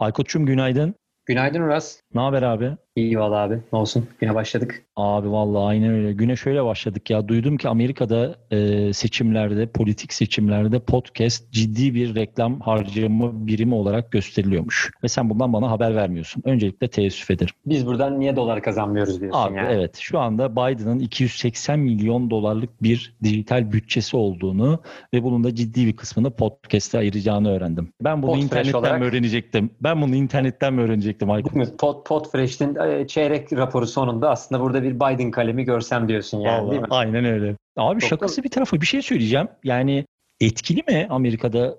Aykut'cum günaydın. Günaydın Uras. Ne haber abi? İyi valla abi. Ne olsun? Güne başladık. Abi vallahi aynen öyle. Güne şöyle başladık ya. Duydum ki Amerika'da e, seçimlerde, politik seçimlerde podcast ciddi bir reklam harcama birimi olarak gösteriliyormuş. Ve sen bundan bana haber vermiyorsun. Öncelikle teessüf ederim. Biz buradan niye dolar kazanmıyoruz diyorsun Abi yani. evet. Şu anda Biden'ın 280 milyon dolarlık bir dijital bütçesi olduğunu ve bunun da ciddi bir kısmını podcast'e ayıracağını öğrendim. Ben bunu Podfresh internetten olarak- mi öğrenecektim? Ben bunu internetten mi öğrenecektim Aykut? Pod, Podfresh'in e, çeyrek raporu sonunda aslında burada bir Biden kalemi görsem diyorsun yani Vallahi değil mi? Aynen öyle. Abi Çok şakası bir tarafa bir şey söyleyeceğim. Yani etkili mi Amerika'da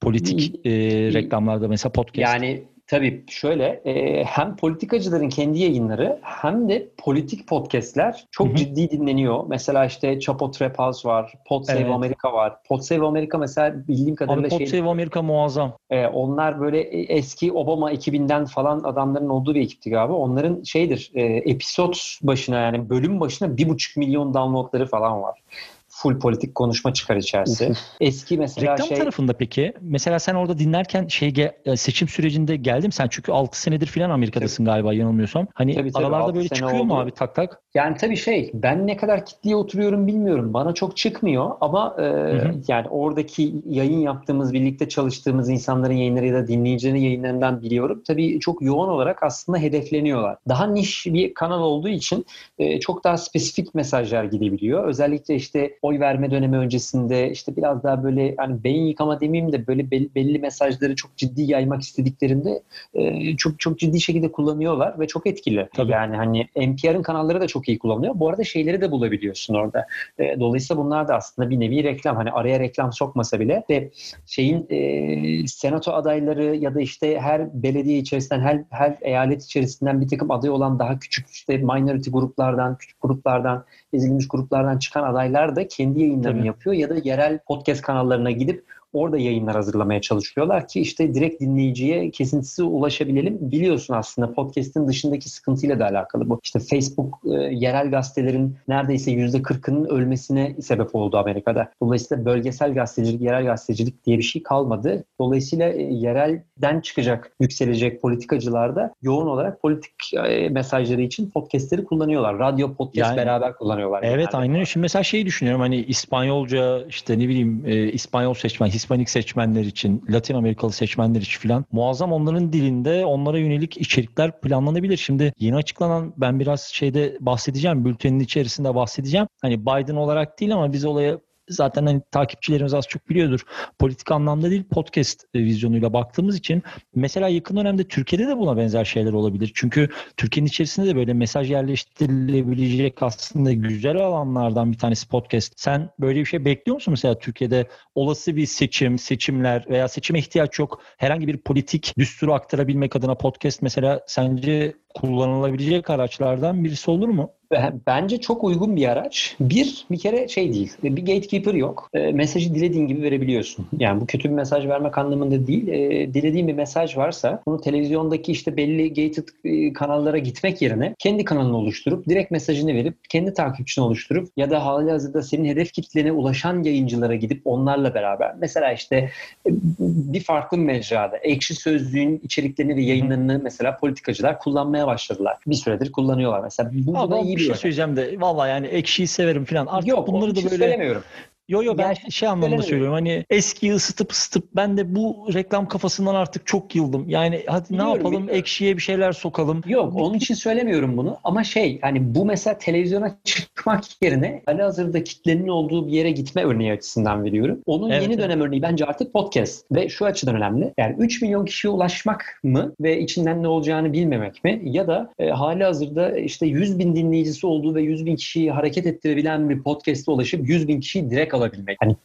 politik e, reklamlarda mesela podcast? Yani tabii şöyle e, hem politikacıların kendi yayınları hem de politik podcastler çok Hı hı. ciddi dinleniyor. Mesela işte Chapo Trap House var, Pod Save Evet. America var. Pod Save America mesela bildiğim kadarıyla Abi Pod şey, Save Amerika muazzam. e, onlar böyle eski Obama ekibinden falan adamların olduğu bir ekipti galiba. Onların şeydir e, episod başına yani bölüm başına bir buçuk milyon downloadları falan var. Full politik konuşma çıkar içerisi. Eski mesela Reklam şey tarafında peki mesela sen orada dinlerken şey e, seçim sürecinde geldim sen çünkü 6 senedir filan Amerika'dasın galiba yanılmıyorsam. Hani Tabii, tabii, aralarda böyle çıkıyor mu oldu. abi tak tak? Yani tabii şey ben ne kadar kitleye oturuyorum bilmiyorum. Bana çok çıkmıyor ama e, hı. yani oradaki yayın yaptığımız, birlikte çalıştığımız insanların yayınları ya da dinleyicilerin yayınlarından biliyorum. Tabii çok yoğun olarak aslında hedefleniyorlar. Daha niş bir kanal olduğu için e, çok daha spesifik mesajlar gidebiliyor. Özellikle işte oy verme dönemi öncesinde işte biraz daha böyle hani beyin yıkama demeyeyim de böyle belli, belli mesajları çok ciddi yaymak istediklerinde e, çok çok ciddi şekilde kullanıyorlar ve çok etkili. Tabii. Yani hani NPR'ın kanalları da çok iyi kullanılıyor. Bu arada şeyleri de bulabiliyorsun orada. E, dolayısıyla bunlar da aslında bir nevi reklam. Hani araya reklam sokmasa bile ve şeyin e, senato adayları ya da işte her belediye içerisinden her, her eyalet içerisinden bir takım aday olan daha küçük işte minority gruplardan, küçük gruplardan, ezilmiş gruplardan çıkan adaylar da kendi yayınlarını Tabii. yapıyor ya da yerel podcast kanallarına gidip orada yayınlar hazırlamaya çalışıyorlar ki işte direkt dinleyiciye kesintisiz ulaşabilelim. Biliyorsun aslında podcast'in dışındaki sıkıntıyla da alakalı bu. İşte Facebook e, yerel gazetelerin neredeyse %40'ının ölmesine sebep oldu Amerika'da. Dolayısıyla bölgesel gazetecilik, yerel gazetecilik diye bir şey kalmadı. Dolayısıyla e, yerelden çıkacak, yükselecek politikacılar da yoğun olarak politik e, mesajları için podcast'leri kullanıyorlar. Radyo podcast Yani- beraber kullanıyorlar. Evet genelde. aynen. Şimdi mesela şeyi düşünüyorum hani İspanyolca işte ne bileyim e, İspanyol seçmen, Hispanik seçmenler için, Latin Amerikalı seçmenler için filan muazzam onların dilinde onlara yönelik içerikler planlanabilir. Şimdi yeni açıklanan ben biraz şeyde bahsedeceğim, bültenin içerisinde bahsedeceğim. Hani Biden olarak değil ama biz olaya zaten hani takipçilerimiz az çok biliyordur. Politik anlamda değil podcast e, vizyonuyla baktığımız için mesela yakın dönemde Türkiye'de de buna benzer şeyler olabilir. Çünkü Türkiye'nin içerisinde de böyle mesaj yerleştirilebilecek aslında güzel alanlardan bir tanesi podcast. Sen böyle bir şey bekliyor musun mesela Türkiye'de olası bir seçim, seçimler veya seçime ihtiyaç yok. Herhangi bir politik düsturu aktarabilmek adına podcast mesela sence kullanılabilecek araçlardan birisi olur mu? Be- Bence çok uygun bir araç. Bir, bir kere şey değil. Bir gatekeeper yok. E, mesajı dilediğin gibi verebiliyorsun. Yani bu kötü bir mesaj vermek anlamında değil. E, dilediğin bir mesaj varsa bunu televizyondaki işte belli gated e, kanallara gitmek yerine kendi kanalını oluşturup direkt mesajını verip kendi takipçini oluşturup ya da hali hazırda senin hedef kitlene ulaşan yayıncılara gidip onlarla beraber mesela işte e, bir farklı mecrada ekşi sözlüğün içeriklerini ve yayınlarını mesela politikacılar kullanmaya başladılar. Bir süredir kullanıyorlar. Mesela bu da iyi bir şey söyleyeceğim de vallahi yani ekşiyi severim falan. Artık Yok bunları da böyle söylemiyorum. Yo yo ben Gerçekten şey anlamında söylüyorum. Hani eskiyi ısıtıp ısıtıp ben de bu reklam kafasından artık çok yıldım. Yani hadi ne Biliyorum, yapalım? biliyorum. Ekşiye bir şeyler sokalım. Yok onun için söylemiyorum bunu ama şey hani bu mesela televizyona çıkmak yerine hali hazırda kitlenin olduğu bir yere gitme örneği açısından veriyorum. Onun Evet, yeni evet. dönem örneği bence artık podcast ve şu açıdan önemli. Yani 3 milyon kişiye ulaşmak mı ve içinden ne olacağını bilmemek mi ya da e, hali hazırda işte 100 bin dinleyicisi olduğu ve 100 bin kişiyi hareket ettirebilen bir podcast'e ulaşıp 100 bin kişiyi direkt alabilmek. Hani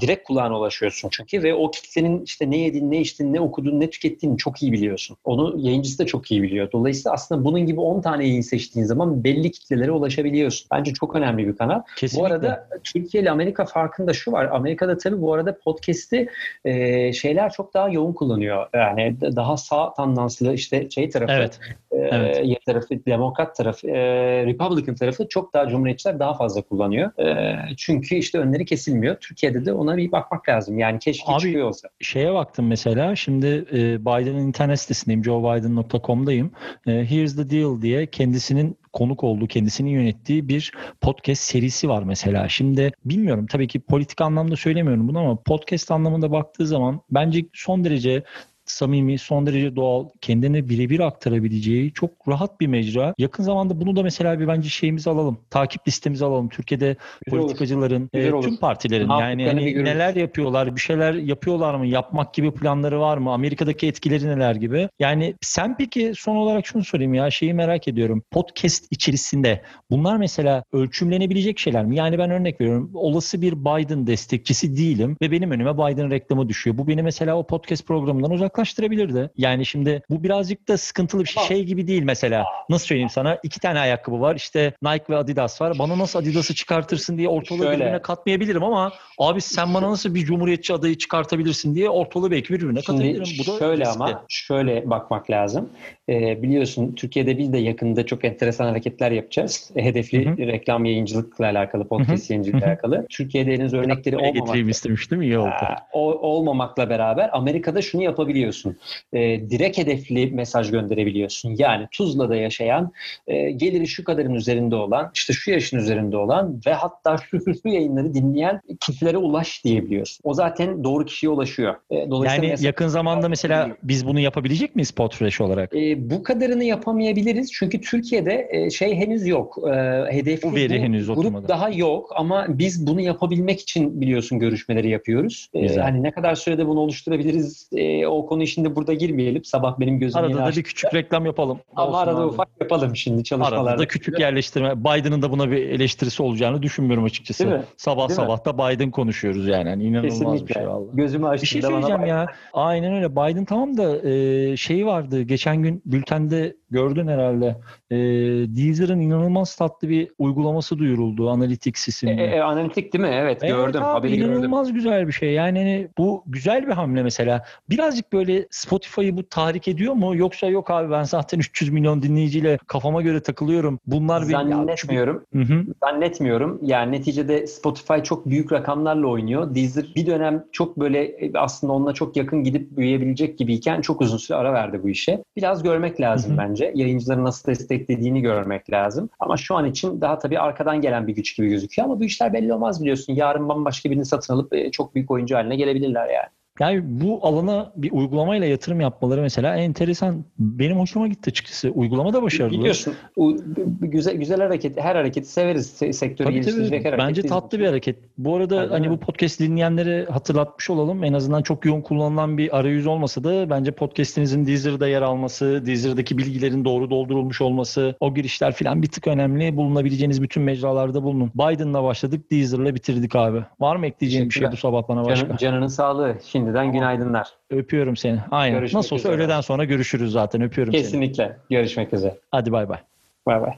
direkt kulağına ulaşıyorsun çünkü ve o kitlenin işte ne yediğini, ne içtiğini, ne okuduğunu, ne tükettiğini çok iyi biliyorsun. Onu yayıncısı da çok iyi biliyor. Dolayısıyla aslında bunun gibi 10 tane yayın seçtiğin zaman belli kitlelere ulaşabiliyorsun. Bence çok önemli bir kanal. Kesinlikle. Bu arada Türkiye ile Amerika farkında şu var. Amerika'da tabii bu arada podcast'i e, şeyler çok daha yoğun kullanıyor. Yani daha sağ tandanslı işte şey tarafı Evet. Evet. E, tarafı, Demokrat tarafı, e, Republican tarafı çok daha Cumhuriyetçiler daha fazla kullanıyor. E, çünkü işte önleri kesilmiyor. Türkiye'de de ona bir bakmak lazım. Yani keşke Abi, çıkıyor olsa. Şeye baktım mesela şimdi e, Biden'ın internet sitesindeyim joebiden.com'dayım. E, Here's the deal diye kendisinin konuk olduğu, kendisinin yönettiği bir podcast serisi var mesela. Şimdi bilmiyorum tabii ki politik anlamda söylemiyorum bunu ama podcast anlamında baktığı zaman bence son derece samimi, son derece doğal, kendine birebir aktarabileceği çok rahat bir mecra. Yakın zamanda bunu da mesela bir bence şeyimizi alalım. Takip listemizi alalım. Türkiye'de Güzel politikacıların, olur. Güzel e, olur. tüm partilerin Ne yani hani neler yapıyorlar, bir şeyler yapıyorlar mı, yapmak gibi planları var mı, Amerika'daki etkileri neler gibi. Yani sen peki son olarak şunu sorayım ya şeyi merak ediyorum. Podcast içerisinde bunlar mesela ölçümlenebilecek şeyler mi? Yani ben örnek veriyorum. Olası bir Biden destekçisi değilim ve benim önüme Biden reklamı düşüyor. Bu beni mesela o podcast programından uzaklaştırabilirdi. Yani şimdi bu birazcık da sıkıntılı bir şey. Şey gibi değil mesela. Nasıl söyleyeyim sana? İki tane ayakkabı var. İşte Nike ve Adidas var. Bana nasıl Adidas'ı çıkartırsın diye ortalığı Şöyle. birbirine katmayabilirim ama abi sen bana nasıl bir cumhuriyetçi adayı çıkartabilirsin diye ortalığı belki birbirine katabilirim. Şimdi Bu da şöyle riskli. ama şöyle bakmak lazım. Ee, biliyorsun Türkiye'de biz de yakında çok enteresan hareketler yapacağız. E, Hedefli Hı hı. reklam yayıncılıkla alakalı, podcast yayıncılıkla alakalı. Türkiye'de henüz örnekleri Buraya olmamak, getireyim istemiştim iyi oldu. Aa, o, olmamakla beraber Amerika'da şunu yapabiliyorsun. Ee, direkt hedefli mesaj gönderebiliyorsun. Yani Tuzla'da yaşayan, e, geliri şu kadarın üzerinde olan, işte şu yaşın üzerinde olan ve hatta şu şu şu yayınları dinleyen kişilere ulaş diyebiliyorsun. O zaten doğru kişiye ulaşıyor. E, dolayısıyla Yani mesaj- yakın zamanda mesela biz bunu yapabilecek miyiz Podfresh olarak? E, bu kadarını yapamayabiliriz çünkü Türkiye'de e, şey henüz yok. E, hedefli Bu veri bu henüz grup oturmadı. daha yok ama biz bunu yapabilmek için biliyorsun görüşmeleri yapıyoruz. E, Güzel. hani ne kadar sürede bunu oluşturabiliriz e, o konu şimdi burada girmeyelim. Sabah benim gözüm Arada da açtı. bir küçük reklam yapalım. Ama Olsun arada abi. ufak yapalım şimdi çalışmalarda. Arada da küçük yerleştirme. Biden'ın da buna bir eleştirisi olacağını düşünmüyorum açıkçası. Değil mi? Sabah Değil mi? sabah da Biden konuşuyoruz yani. Hani inanılmaz bir Kesinlikle. şey vallahi. Gözümü açtığında Bir şey söyleyeceğim ya. Aynen öyle. Biden tamam da e, şeyi vardı. Geçen gün bültende gördün herhalde. E, Deezer'ın inanılmaz tatlı bir uygulaması duyuruldu. Analytics E, isimli. e, analitik değil mi? Evet, Evet gördüm. abi, Haberi gördüm. inanılmaz güzel bir şey. Yani hani bu güzel bir hamle mesela. Birazcık böyle Spotify'ı bu tahrik ediyor mu? Yoksa yok abi ben zaten 300 milyon dinleyiciyle kafama göre takılıyorum. Bunlar bir... Zannetmiyorum. Hı hı. Zannetmiyorum. Yani neticede Spotify çok büyük rakamlarla oynuyor. Deezer bir dönem çok böyle e, aslında onunla çok yakın gidip büyüyebilecek gibiyken çok uzun süre ara verdi bu işe. Biraz görmek lazım Hı hı. bence. Yayıncıların nasıl desteklediğini görmek lazım. Ama şu an için daha tabii arkadan gelen bir güç gibi gözüküyor. Ama bu işler belli olmaz biliyorsun. Yarın bambaşka birini satın alıp e, çok büyük oyuncu haline gelebilirler yani. Yani bu alana bir uygulamayla yatırım yapmaları mesela enteresan. Benim hoşuma gitti açıkçası. Uygulama da başarılı. Biliyorsun o- güzel güzel hareket her hareketi severiz. Se- Sektörü Tabii geliştirecek tabii. her Bence tatlı bir hareket. Bu arada Aynen hani bu podcast dinleyenlere hatırlatmış olalım. En azından çok yoğun kullanılan bir arayüz olmasa da bence podcast'inizin Deezer'da yer alması, Deezer'daki bilgilerin doğru doldurulmuş olması, o girişler falan bir tık önemli. Bulunabileceğiniz bütün mecralarda bulunun. Biden'la başladık, Deezer'la bitirdik abi. Var mı ekleyeceğin bir şey bu sabah bana başka? Canın, canının sağlığı. Şimdiden Tamam. günaydınlar. Öpüyorum seni. Aynen. Görüşmek Nasıl olsa üzere. öğleden sonra görüşürüz zaten. Öpüyorum seni. Kesinlikle. Görüşmek üzere. Hadi bay bay. Bay bay.